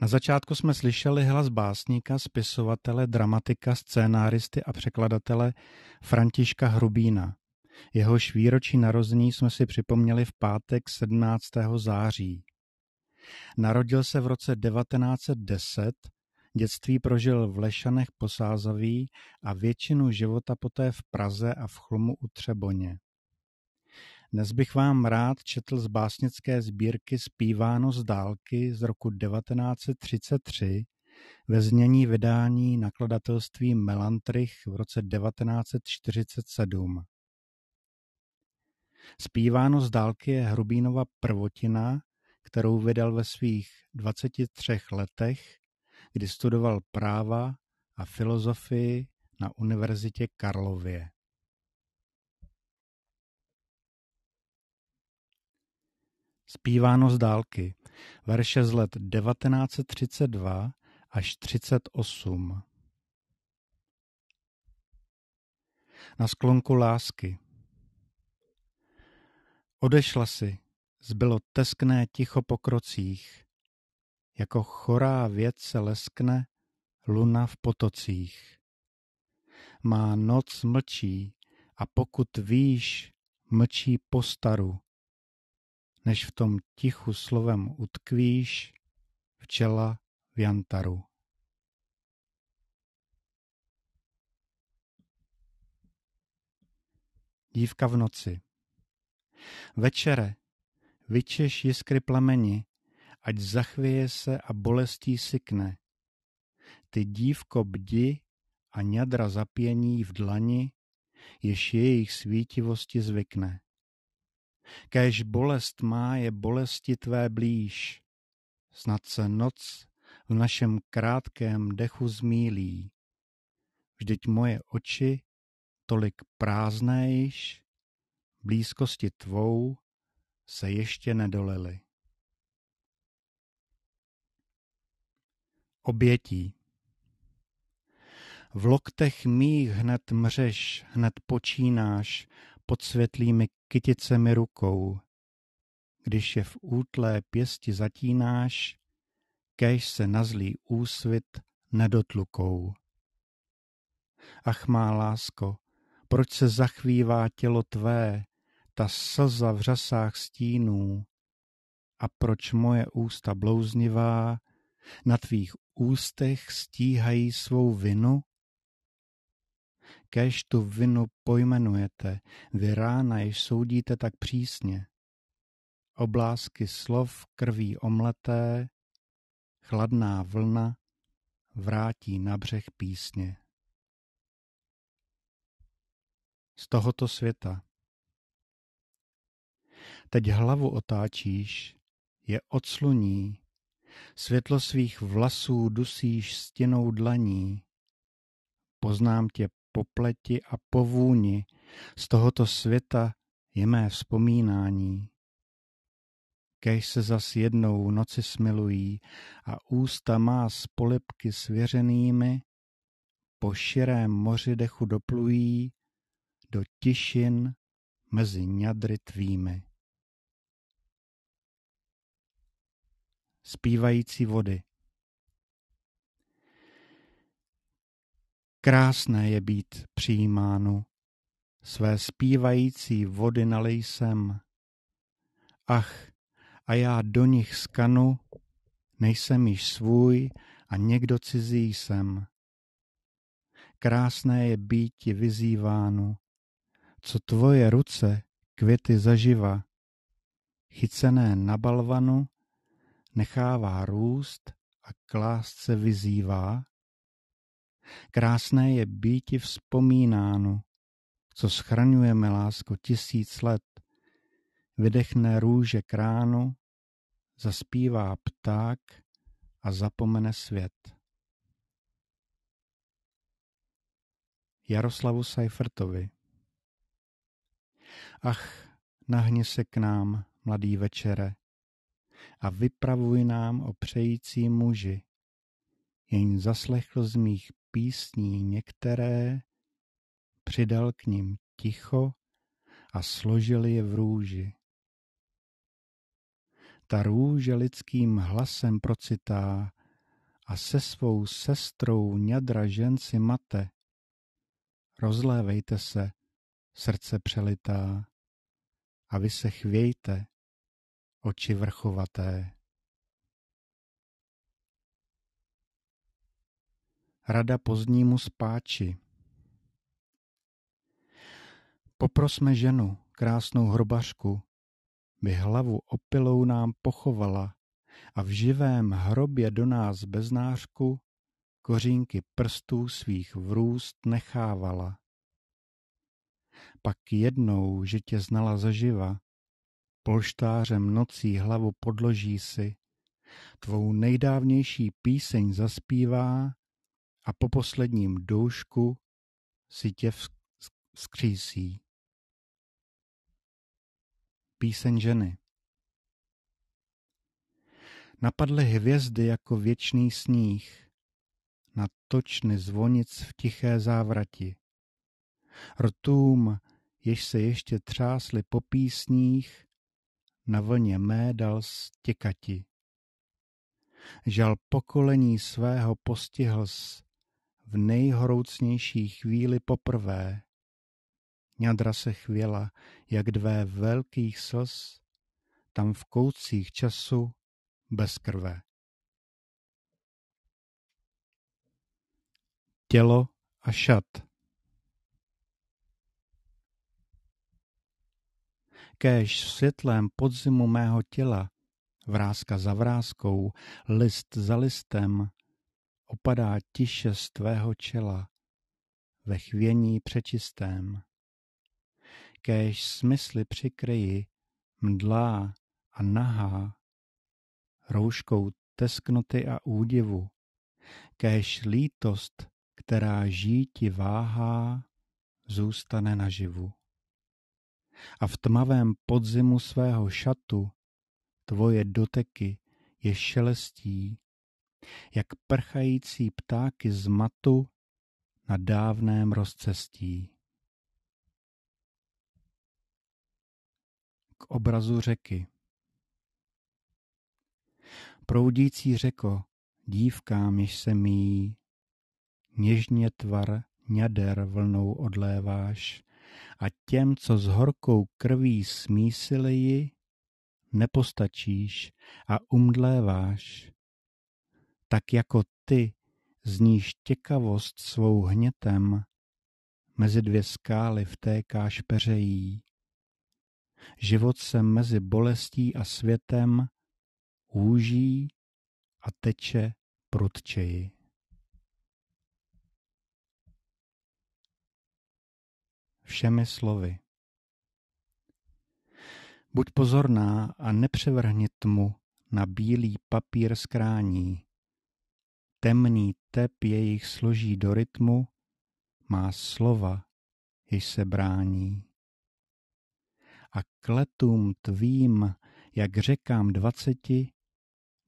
Na začátku jsme slyšeli hlas básníka, spisovatele, dramatika, scénáristy a překladatele Františka Hrubína. Jehož výročí narození jsme si připomněli v pátek 17. září. Narodil se v roce 1910, dětství prožil v Lešanech Posázaví a většinu života poté v Praze a v Chlumu u Třeboně. Dnes bych vám rád četl z básnické sbírky Spíváno z dálky z roku 1933 ve znění vydání nakladatelství Melantrich v roce 1947. Spíváno z dálky je Hrubínova prvotina, kterou vydal ve svých 23 letech, kdy studoval práva a filozofii na Univerzitě Karlově. Zpíváno z dálky. Verše z let 1932 až 38. Na sklonku lásky. Odešla si, zbylo teskné ticho po krocích. Jako chorá věc se leskne luna v potocích. Má noc mlčí a pokud víš, mlčí postaru než v tom tichu slovem utkvíš, včela v jantaru. Dívka v noci. Večere, vyčeš jiskry plameni, ať zachvěje se a bolestí sykne. Ty dívko bdi a ňadra zapění v dlani, jež jejich svítivosti zvykne. Kéž bolest má je bolesti tvé blíž. Snad se noc v našem krátkém dechu zmílí. Vždyť moje oči tolik prázdné již, blízkosti tvou se ještě nedolily. Obětí V loktech mých hned mřeš, hned počínáš, pod světlými kyticemi rukou. Když je v útlé pěsti zatínáš, kéž se na zlý úsvit nedotlukou. Ach má lásko, proč se zachvívá tělo tvé, ta slza v řasách stínů, a proč moje ústa blouznivá na tvých ústech stíhají svou vinu? Kéž tu vinu pojmenujete, vy rána již soudíte tak přísně. Oblásky slov krví omleté, chladná vlna vrátí na břeh písně. Z tohoto světa. Teď hlavu otáčíš, je odsluní, světlo svých vlasů dusíš stěnou dlaní. Poznám tě po pleti a po vůni z tohoto světa je mé vzpomínání. Kež se zas jednou noci smilují a ústa má s polipky svěřenými po širém moři dechu doplují do tišin mezi ňadry tvými. Spívající vody Krásné je být přijímáno, své zpívající vody nalej sem. Ach, a já do nich skanu, nejsem již svůj a někdo cizí jsem. Krásné je být ti vyzýváno, co tvoje ruce květy zaživa, chycené na balvanu, nechává růst a klást se vyzývá, Krásné je býti vzpomínáno, co schraňujeme lásko tisíc let. Vydechne růže kránu, zaspívá pták a zapomene svět. Jaroslavu Seifertovi Ach, nahni se k nám, mladý večere, a vypravuj nám o přející muži, jen zaslechl z mých písní některé, přidal k nim ticho a složil je v růži. Ta růže lidským hlasem procitá a se svou sestrou ňadra žen si mate. Rozlévejte se, srdce přelitá, a vy se chvějte, oči vrchovaté. Rada pozdnímu spáči Poprosme ženu, krásnou hrobařku, by hlavu opilou nám pochovala a v živém hrobě do nás beznářku kořínky prstů svých vrůst nechávala. Pak jednou, že tě znala zaživa, polštářem nocí hlavu podloží si, tvou nejdávnější píseň zaspívá a po posledním doušku si tě vzkřísí. Píseň ženy Napadly hvězdy jako věčný sníh, na točny zvonic v tiché závrati. Rtům, jež se ještě třásly po písních, na vlně mé dal stěkati. Žal pokolení svého postihl v nejhoroucnější chvíli poprvé. Ňadra se chvěla, jak dvé velkých slz, tam v koutcích času bez krve. Tělo a šat Kéž v světlém podzimu mého těla, vrázka za vrázkou, list za listem, opadá tiše z tvého čela, ve chvění přečistém. Kéž smysly přikryji, mdlá a nahá, rouškou tesknoty a údivu, kéž lítost, která žíti váhá, zůstane naživu. A v tmavém podzimu svého šatu tvoje doteky je šelestí, jak prchající ptáky z matu na dávném rozcestí. K obrazu řeky Proudící řeko, dívkám, jež se míjí, něžně tvar ňader vlnou odléváš a těm, co s horkou krví smísili ji, nepostačíš a umdléváš. Tak jako ty zníš těkavost svou hnětem, mezi dvě skály vtékáš peřejí. Život se mezi bolestí a světem úží a teče prudčeji. Všemi slovy. Buď pozorná a nepřevrhni tmu na bílý papír skrání. Temný tep jejich složí do rytmu, má slova, jež se brání. A kletům tvým, jak řekám dvaceti,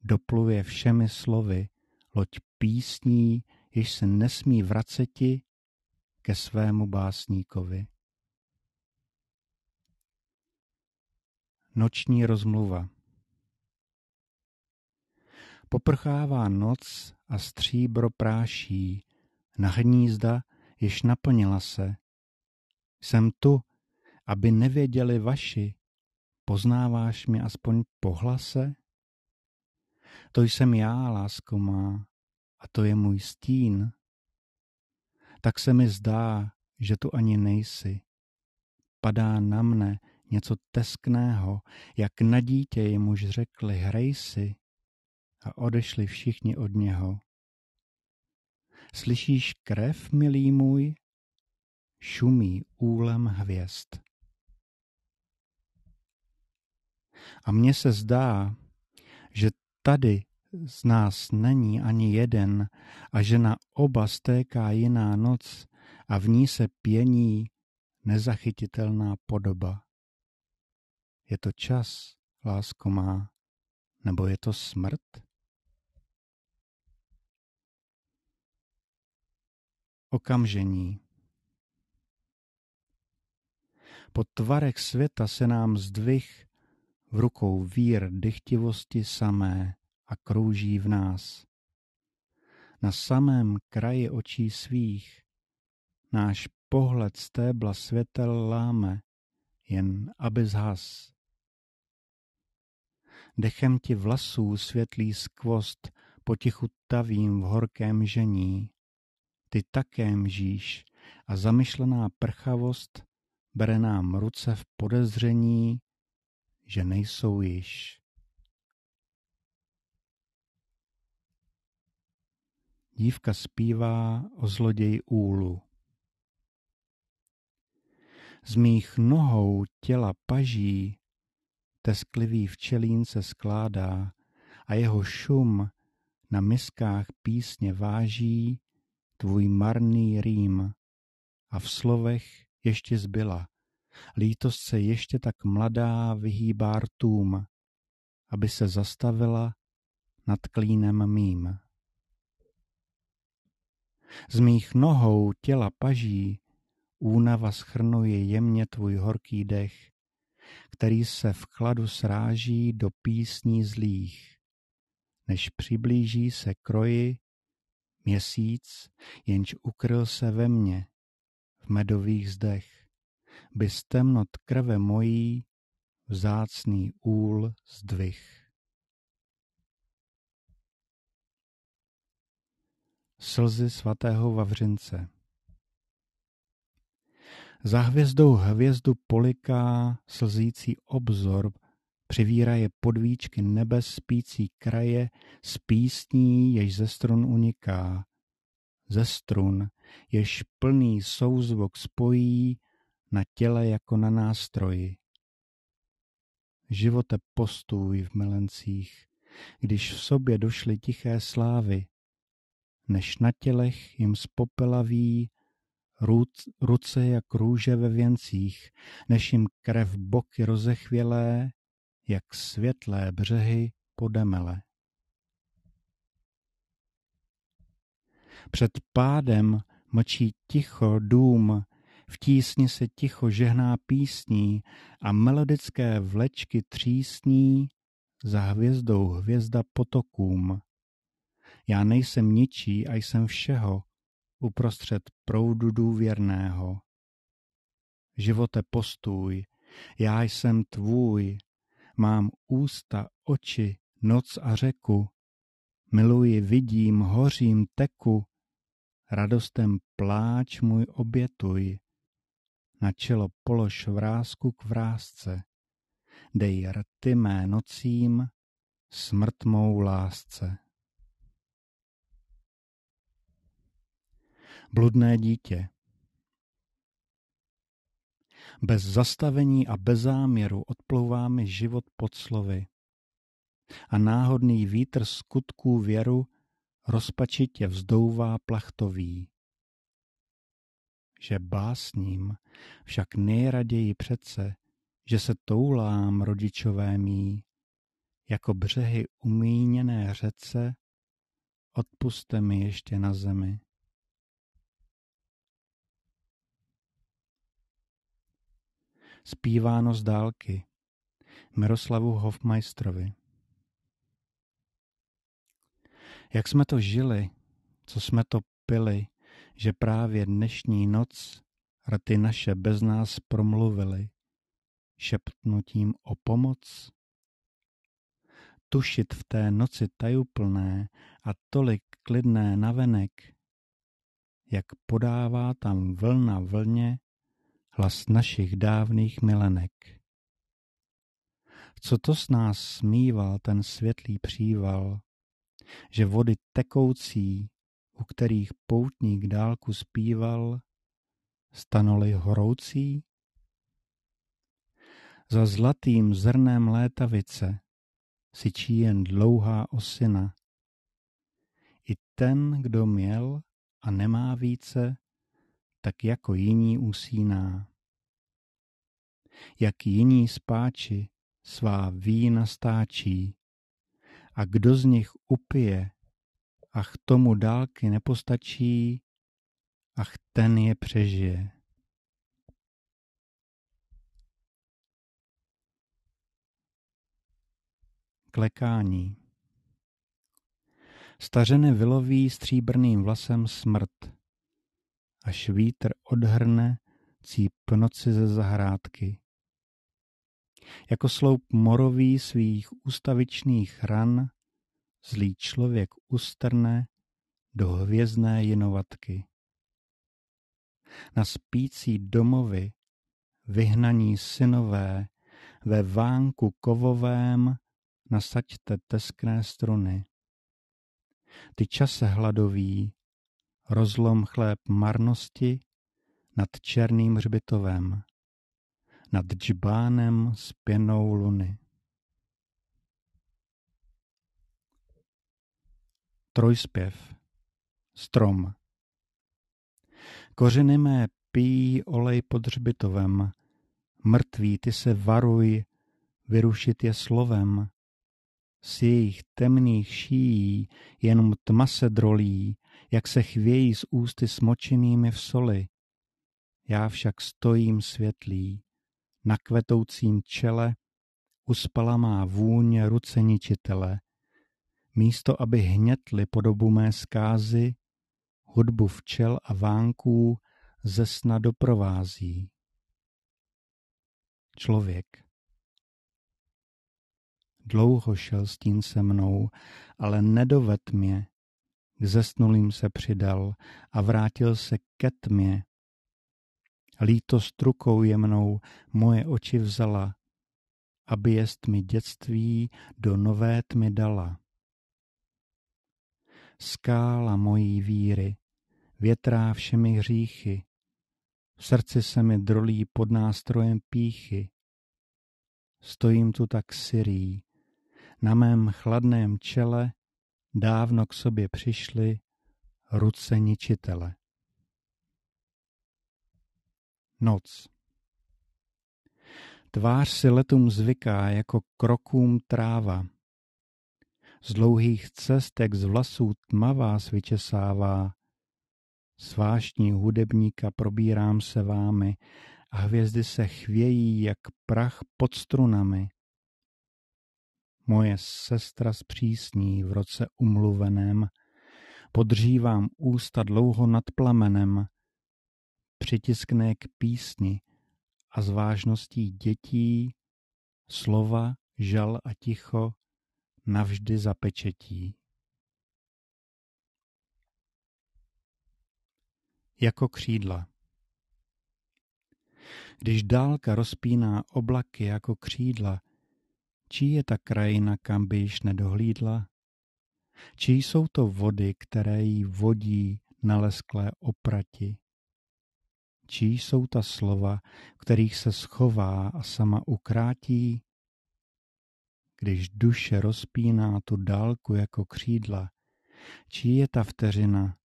dopluje všemi slovy, loď písní, jež se nesmí vraceti ke svému básníkovi. Noční rozmluva Poprchává noc a stříbro práší na hnízda, jež naplnila se. Jsem tu, aby nevěděli vaši, poznáváš mě aspoň po hlase? To jsem já, lásko má, a to je můj stín. Tak se mi zdá, že tu ani nejsi. Padá na mne něco teskného, jak na dítě jemuž řekli hrej si a odešli všichni od něho. Slyšíš krev, milý můj? Šumí úlem hvězd. A mně se zdá, že tady z nás není ani jeden a že na oba stéká jiná noc a v ní se pění nezachytitelná podoba. Je to čas, lásko má, nebo je to smrt? Okamžení Po tvarech světa se nám zdvih v rukou vír dychtivosti samé a krouží v nás. na samém kraji očí svých. Náš pohled stébla světel láme, jen aby zhas. Dechem ti vlasů světlý skvost potichu tavím v horkém žení. Ty také mžíš a zamyšlená prchavost bere nám ruce v podezření, že nejsou již. Dívka zpívá o zloději úlu. Z mých nohou těla paží tesklivý včelín se skládá a jeho šum na miskách písně váží tvůj marný rým a v slovech ještě zbyla. Lítost se ještě tak mladá vyhýbá rtům, aby se zastavila nad klínem mým. Z mých nohou těla paží únava schrnuje jemně tvůj horký dech, který se v chladu sráží do písní zlých. Než přiblíží se kroji měsíc, jenž ukryl se ve mně v medových zdech, by z temnot krve mojí vzácný úl zdvih. Slzy svatého Vavřince Za hvězdou hvězdu poliká slzící obzor, přivíraje podvíčky nebe spící kraje s písní, jež ze strun uniká. Ze strun, jež plný souzvok spojí na těle jako na nástroji. Živote postůj v milencích, když v sobě došly tiché slávy, než na tělech jim z popela ví ruce jak růže ve věncích, než jim krev boky rozechvělé, jak světlé břehy podemele. Před pádem mlčí ticho dům, v tísni se ticho žehná písní a melodické vlečky třísní za hvězdou hvězda potokům. Já nejsem ničí a jsem všeho, uprostřed proudu důvěrného. Živote postůj, já jsem tvůj, mám ústa, oči, noc a řeku. Miluji, vidím, hořím, teku, radostem pláč můj obětuj. Na čelo polož vrázku k vrázce, dej rty mé nocím, smrt mou lásce. Bludné dítě Bez zastavení a bez záměru odplouvá mi život pod slovy. A náhodný vítr skutků věru rozpačitě vzdouvá plachtový. Že básním však nejraději přece, že se toulám rodičové mý, jako břehy umíněné řece, odpuste mi ještě na zemi. Zpíváno z dálky Miroslavu Hofmeisterovi Jak jsme to žili, co jsme to pili, že právě dnešní noc rty naše bez nás promluvily, šeptnutím o pomoc? Tušit v té noci tajuplné a tolik klidné navenek, jak podává tam vlna vlně hlas našich dávných milenek. Co to s nás smíval ten světlý příval, že vody tekoucí, u kterých poutník dálku zpíval, stanoli horoucí? Za zlatým zrnem létavice syčí jen dlouhá osina. I ten, kdo měl a nemá více, tak jako jiní usíná. Jak jiní spáči svá vína stáčí a kdo z nich upije, ach tomu dálky nepostačí, ach ten je přežije. Klekání Stařeny vyloví stříbrným vlasem smrt, až vítr odhrne cíp noci ze zahrádky. Jako sloup morový svých ústavičných ran zlý člověk ustrne do hvězdné jinovatky. Na spící domovy vyhnaní synové ve vánku kovovém nasaďte teskné struny. Ty čase hladový, rozlom chléb marnosti nad černým hřbitovem, nad džbánem s pěnou luny. Trojspěv Strom Kořeny mé pijí olej pod hřbitovem, mrtví ty se varuj, vyrušit je slovem. Z jejich temných šíjí jenom tma se drolí, jak se chvějí z ústy smočenými v soli. Já však stojím světlý, na kvetoucím čele uspala má vůně ruce ničitele. Místo, aby hnětli podobu mé zkázy, hudbu včel a vánků ze sna doprovází. Člověk. Dlouho šel stín se mnou, ale nedoved mě. K zesnulým se přidal a vrátil se ke tmě. Lítost rukou jemnou moje oči vzala, aby jest mi dětství do nové tmy dala. Skála mojí víry, větrá všemi hříchy, v srdci se mi drolí pod nástrojem píchy. Stojím tu tak syrý, na mém chladném čele dávno k sobě přišly ruce ničitele. Noc Tvář si letům zvyká jako krokům tráva. Z dlouhých cestek z vlasů tma vás vyčesává. Sváštní hudebníka probírám se vámi a hvězdy se chvějí jak prach pod strunami. Moje sestra zpřísní v roce umluveném, podřívám ústa dlouho nad plamenem, přitiskne k písni a z vážností dětí slova, žal a ticho navždy zapečetí. Jako křídla. Když dálka rozpíná oblaky jako křídla, čí je ta krajina, kam by již nedohlídla? Čí jsou to vody, které jí vodí na lesklé oprati? Čí jsou ta slova, kterých se schová a sama ukrátí? Když duše rozpíná tu dálku jako křídla, čí je ta vteřina,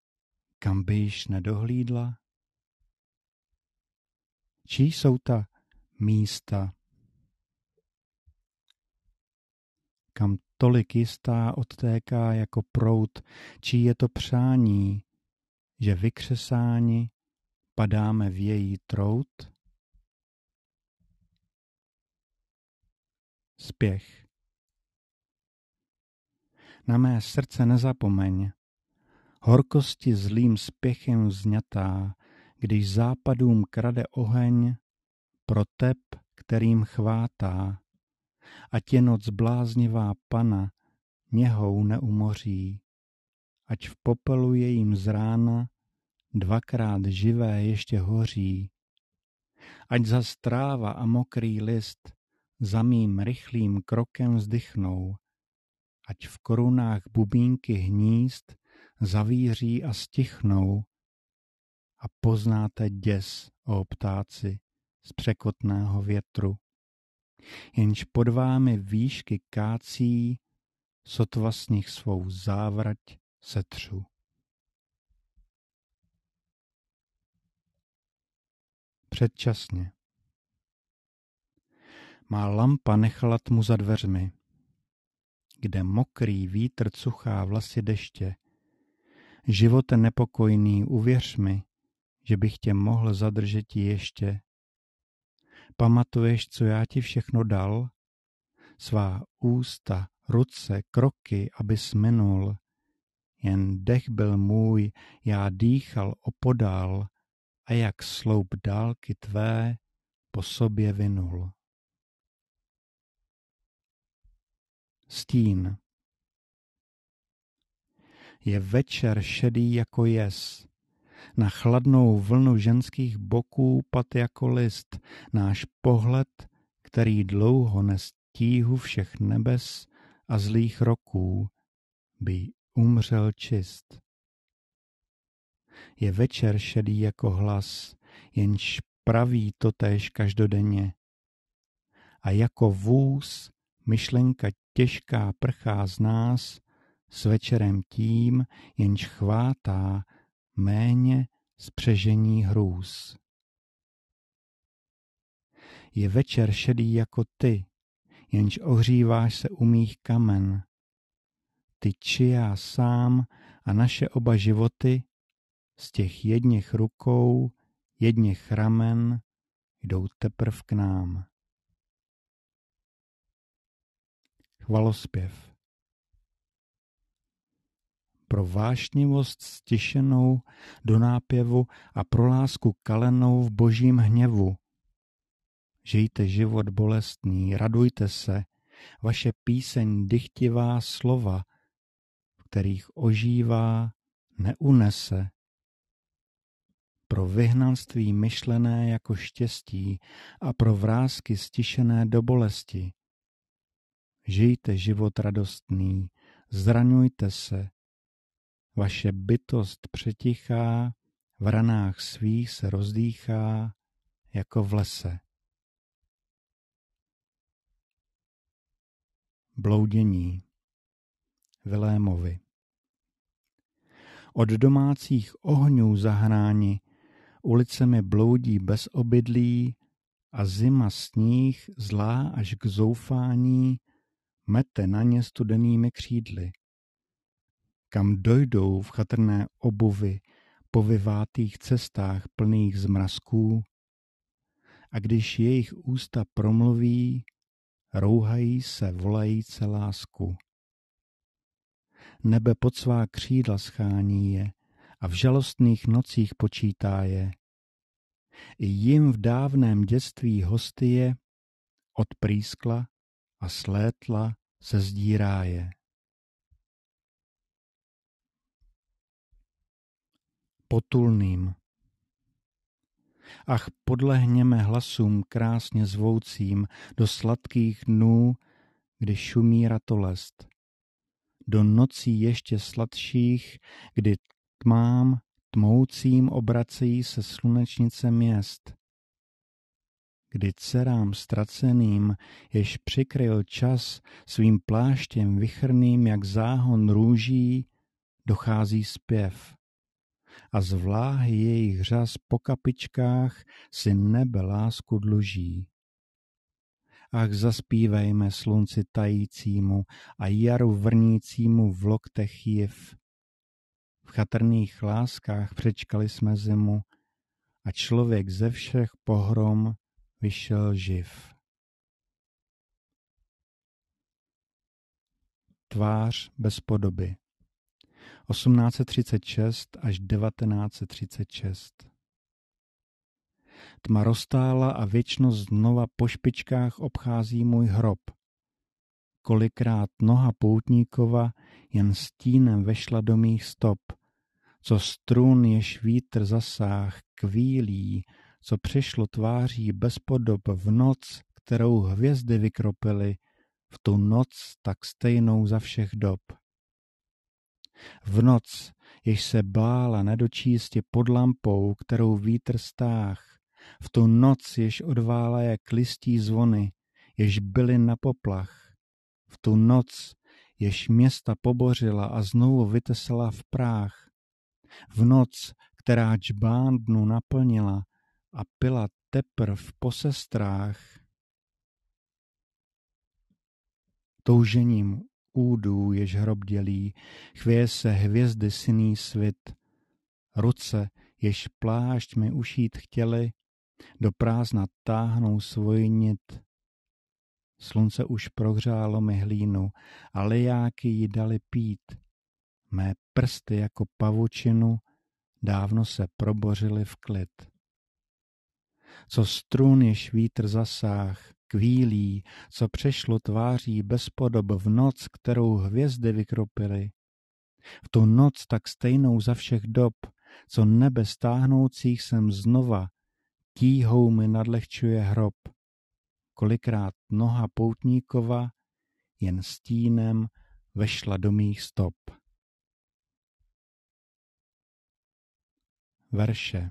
kam by již nedohlídla? Čí jsou ta místa, kam tolik jistá odtéká jako prout, čí je to přání, že vykřesáni padáme v její trout? Spěch Na mé srdce nezapomeň, horkosti zlým spěchem vzňatá, když západům krade oheň pro tep, kterým chvátá. Ať je noc bláznivá pana něhou neumoří, ať v popelu jejím z rána dvakrát živé ještě hoří. Ať za stráva a mokrý list za mým rychlým krokem vzdychnou, ať v korunách bubínky hnízd zavíří a stichnou a poznáte děs, o ptáci, z překotného větru. Jenž pod vámi výšky kácí, sotva z nich svou závrať setřu. Předčasně. Má lampa nechala tmu za dveřmi, kde mokrý vítr cuchá vlasy deště. Živote nepokojný, uvěř mi, že bych tě mohl zadržet ještě. Pamatuješ, co já ti všechno dal? Svá ústa, ruce, kroky, aby minul. jen dech byl můj, já dýchal opodál a jak sloup dálky tvé po sobě vinul. Stín Je večer šedý jako jes, na chladnou vlnu ženských boků pad jako list, náš pohled, který dlouho nestíhu všech nebes a zlých roků, by umřel čist. Je večer šedý jako hlas, jenž praví totéž každodenně. A jako vůz myšlenka těžká prchá z nás s večerem tím, jenž chvátá méně spřežení hrůz. Je večer šedý jako ty, jenž ohříváš se u mých kamen. Ty či já sám a naše oba životy z těch jedněch rukou, jedněch ramen jdou teprv k nám. Chvalospěv pro vášnivost stišenou do nápěvu a pro lásku kalenou v božím hněvu. Žijte život bolestný, radujte se, vaše píseň dychtivá slova, v kterých ožívá, neunese. Pro vyhnanství myšlené jako štěstí a pro vrázky stišené do bolesti. Žijte život radostný, zraňujte se, vaše bytost přetichá, v ranách svých se rozdýchá jako v lese. Bloudění. Vilémovi. Od domácích ohňů zahnáni ulicemi bloudí bez obydlí a zima sníh zlá až k zoufání mete na ně studenými křídly kam dojdou v chatrné obuvi po vyvátých cestách plných zmrazků, a když jejich ústa promluví, rouhají se volajíce lásku. Nebe pod svá křídla schání je a v žalostných nocích počítá je. I jim v dávném dětství hostie odprýskla a slétla se zdírá je. Potulným. Ach, podlehněme hlasům krásně zvoucím do sladkých dnů, kdy šumí ratolest. Do nocí ještě sladších, kdy tmám tmoucím obracejí se slunečnice měst. Kdy dcerám ztraceným, jež přikryl čas svým pláštěm vychrným jak záhon růží, dochází zpěv a z vláhy jejich řas po kapičkách si nebe lásku dluží. Ach, zaspívejme slunci tajícímu a jaru vrnícímu v loktech jiv. V chatrných láskách přečkali jsme zimu a člověk ze všech pohrom vyšel živ. Tvář bez podoby 1836 až 1936. Tma roztála a věčnost znova po špičkách obchází můj hrob. Kolikrát noha poutníkova jen stínem vešla do mých stop, co strun jež vítr zasáh kvílí, co přišlo tváří bez podob v noc, kterou hvězdy vykropily, v tu noc tak stejnou za všech dob. V noc, jež se bála nedočísti pod lampou, kterou vítr stáh, v tu noc, jež odvála jak listí zvony, jež byly na poplach, v tu noc, jež města pobořila a znovu vytesala v práh, v noc, která čbán dnu naplnila a pila teprv po sestrách, toužením údů, jež hrob dělí, chvěje se hvězdy syný svit. Ruce, jež plášť mi ušít chtěli, do prázdna táhnou svoji nit. Slunce už prohřálo mi hlínu a lejáky ji dali pít. Mé prsty jako pavučinu dávno se probořily v klid. Co strun jež vítr zasáh, kvílí, co přešlo tváří bez podob v noc, kterou hvězdy vykropily. V tu noc tak stejnou za všech dob, co nebe stáhnoucích jsem znova, tíhou mi nadlehčuje hrob. Kolikrát noha poutníkova jen stínem vešla do mých stop. Verše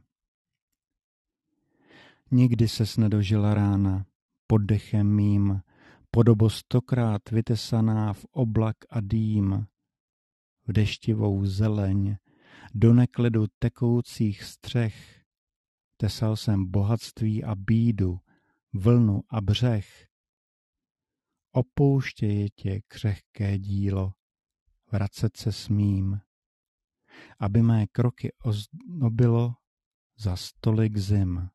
Nikdy ses nedožila rána, pod dechem mým, podobo stokrát vytesaná v oblak a dým, v deštivou zeleň, do neklidu tekoucích střech, tesal jsem bohatství a bídu, vlnu a břeh. Opouštěje tě křehké dílo, vracet se smím, aby mé kroky oznobilo za stolik zim.